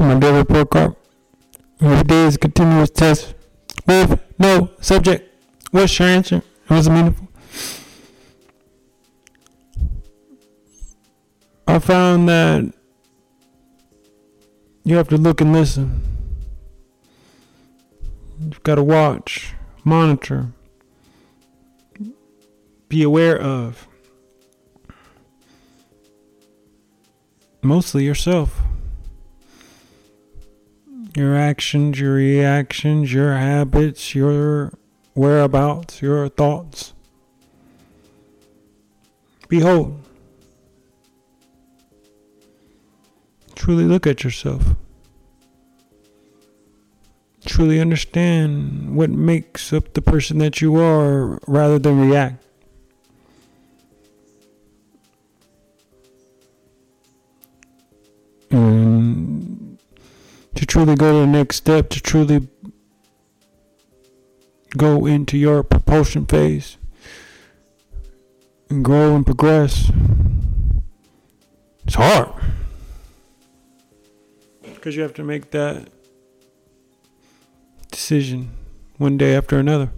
Daily report card. Every day is a continuous test with no subject. What's your answer? Was it meaningful? I found that you have to look and listen. You've got to watch, monitor, be aware of. Mostly yourself. Your actions, your reactions, your habits, your whereabouts, your thoughts. Behold. Truly look at yourself. Truly understand what makes up the person that you are rather than react. And truly go to the next step, to truly go into your propulsion phase and grow and progress. It's hard because you have to make that decision one day after another.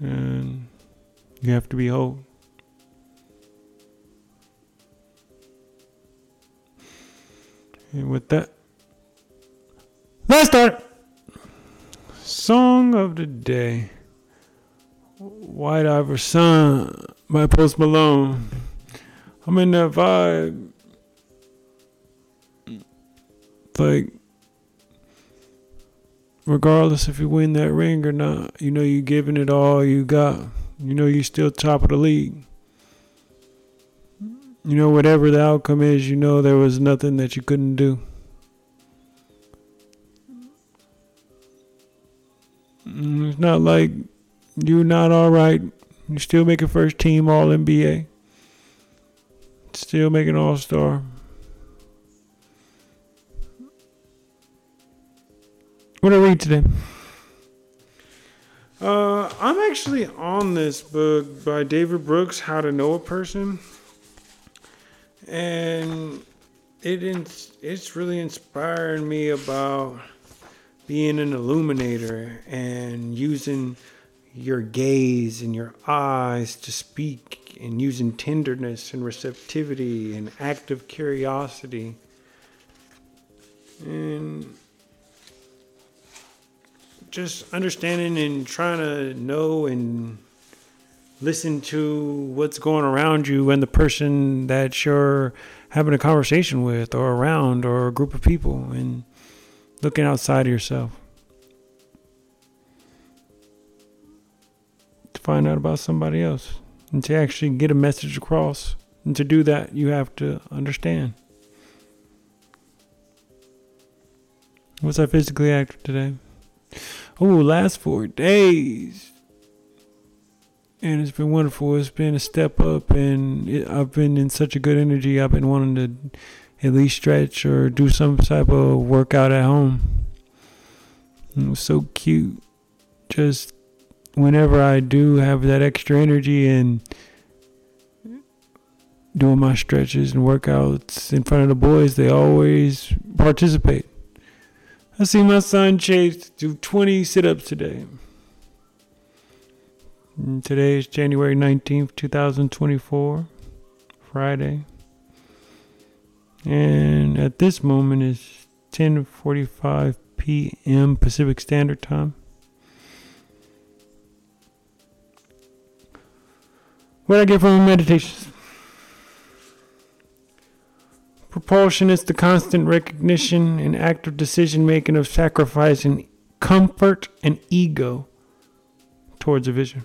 And you have to be whole. And with that, let's start. Song of the day White Iverson by Post Malone. I'm in that vibe. Like, regardless if you win that ring or not, you know you're giving it all you got. You know you're still top of the league. You know whatever the outcome is, you know there was nothing that you couldn't do. Mm, it's not like you're not all right. You still making first team All NBA. Still making All Star. What I read today? Uh, I'm actually on this book by David Brooks, How to Know a Person, and it it's really inspiring me about being an illuminator and using your gaze and your eyes to speak and using tenderness and receptivity and active curiosity. And just understanding and trying to know and listen to what's going around you and the person that you're having a conversation with or around or a group of people and looking outside of yourself. To find out about somebody else and to actually get a message across and to do that you have to understand. What's our physically active today? Oh, last four days. And it's been wonderful. It's been a step up, and it, I've been in such a good energy. I've been wanting to at least stretch or do some type of workout at home. it was so cute. Just whenever I do have that extra energy and doing my stretches and workouts in front of the boys, they always participate. I see my son Chase do 20 sit ups today. And today is January 19th, 2024, Friday. And at this moment is 10:45 p.m. Pacific Standard Time. What I get from meditations? Propulsion is the constant recognition and active decision making of sacrificing comfort and ego towards a vision.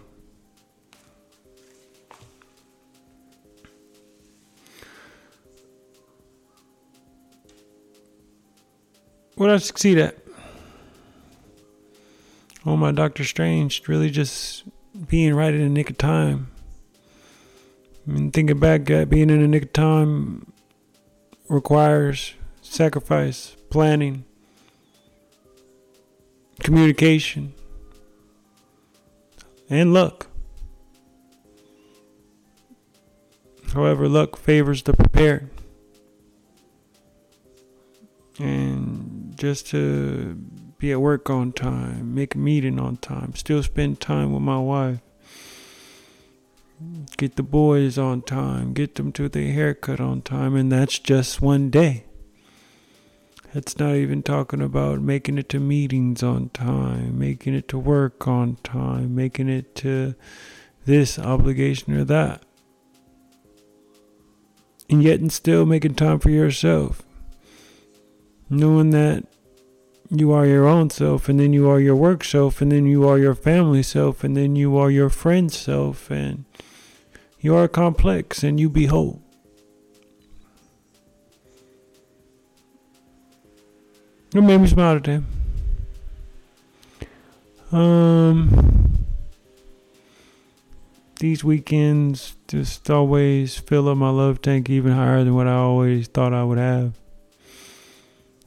What I succeed at? Oh, my Doctor Strange, really just being right in the nick of time. I mean, thinking back at being in the nick of time requires sacrifice, planning, communication, and luck. However, luck favors the prepared. And just to be at work on time, make a meeting on time, still spend time with my wife, get the boys on time, get them to their haircut on time, and that's just one day. That's not even talking about making it to meetings on time, making it to work on time, making it to this obligation or that. And yet, and still making time for yourself. Knowing that you are your own self, and then you are your work self, and then you are your family self, and then you are your friend self, and you are complex and you be whole. It made me smile today. Um, these weekends just always fill up my love tank even higher than what I always thought I would have.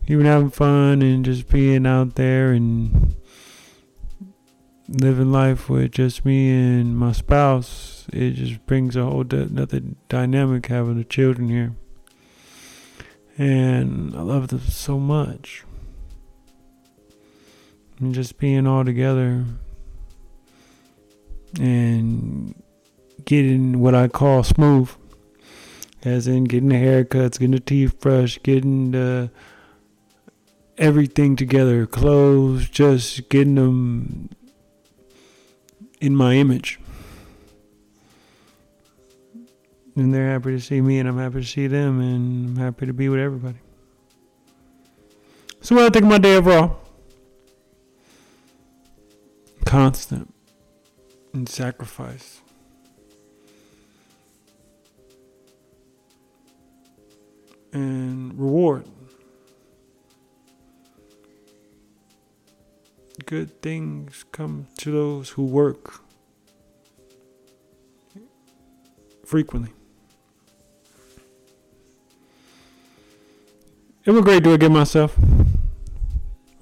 Even having fun and just being out there and living life with just me and my spouse, it just brings a whole di- another dynamic having the children here. And I love them so much and just being all together and getting what I call smooth, as in getting the haircuts, getting the teeth brushed, getting the everything together, clothes, just getting them in my image. And they're happy to see me, and I'm happy to see them, and I'm happy to be with everybody. So what I take my day overall constant and sacrifice. Good things come to those who work frequently. It was great to again myself.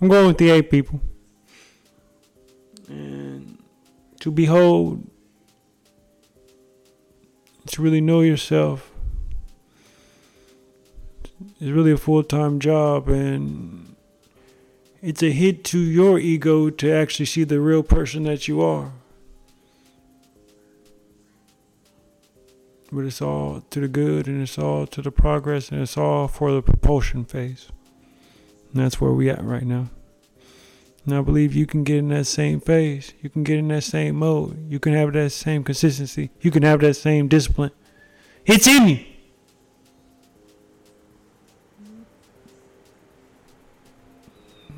I'm going with the eight people and to behold, to really know yourself is really a full time job, and it's a hit to your ego to actually see the real person that you are. But it's all to the good, and it's all to the progress, and it's all for the propulsion phase. And that's where we at right now. And I believe you can get in that same phase. You can get in that same mode. You can have that same consistency. You can have that same discipline. It's in you.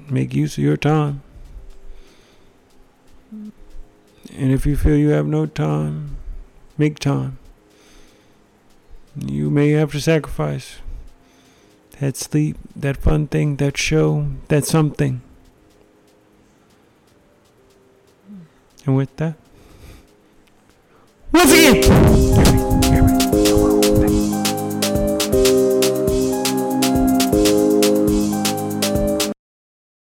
make use of your time. And if you feel you have no time, make time. You may have to sacrifice that sleep, that fun thing, that show, that something. And with that, once again.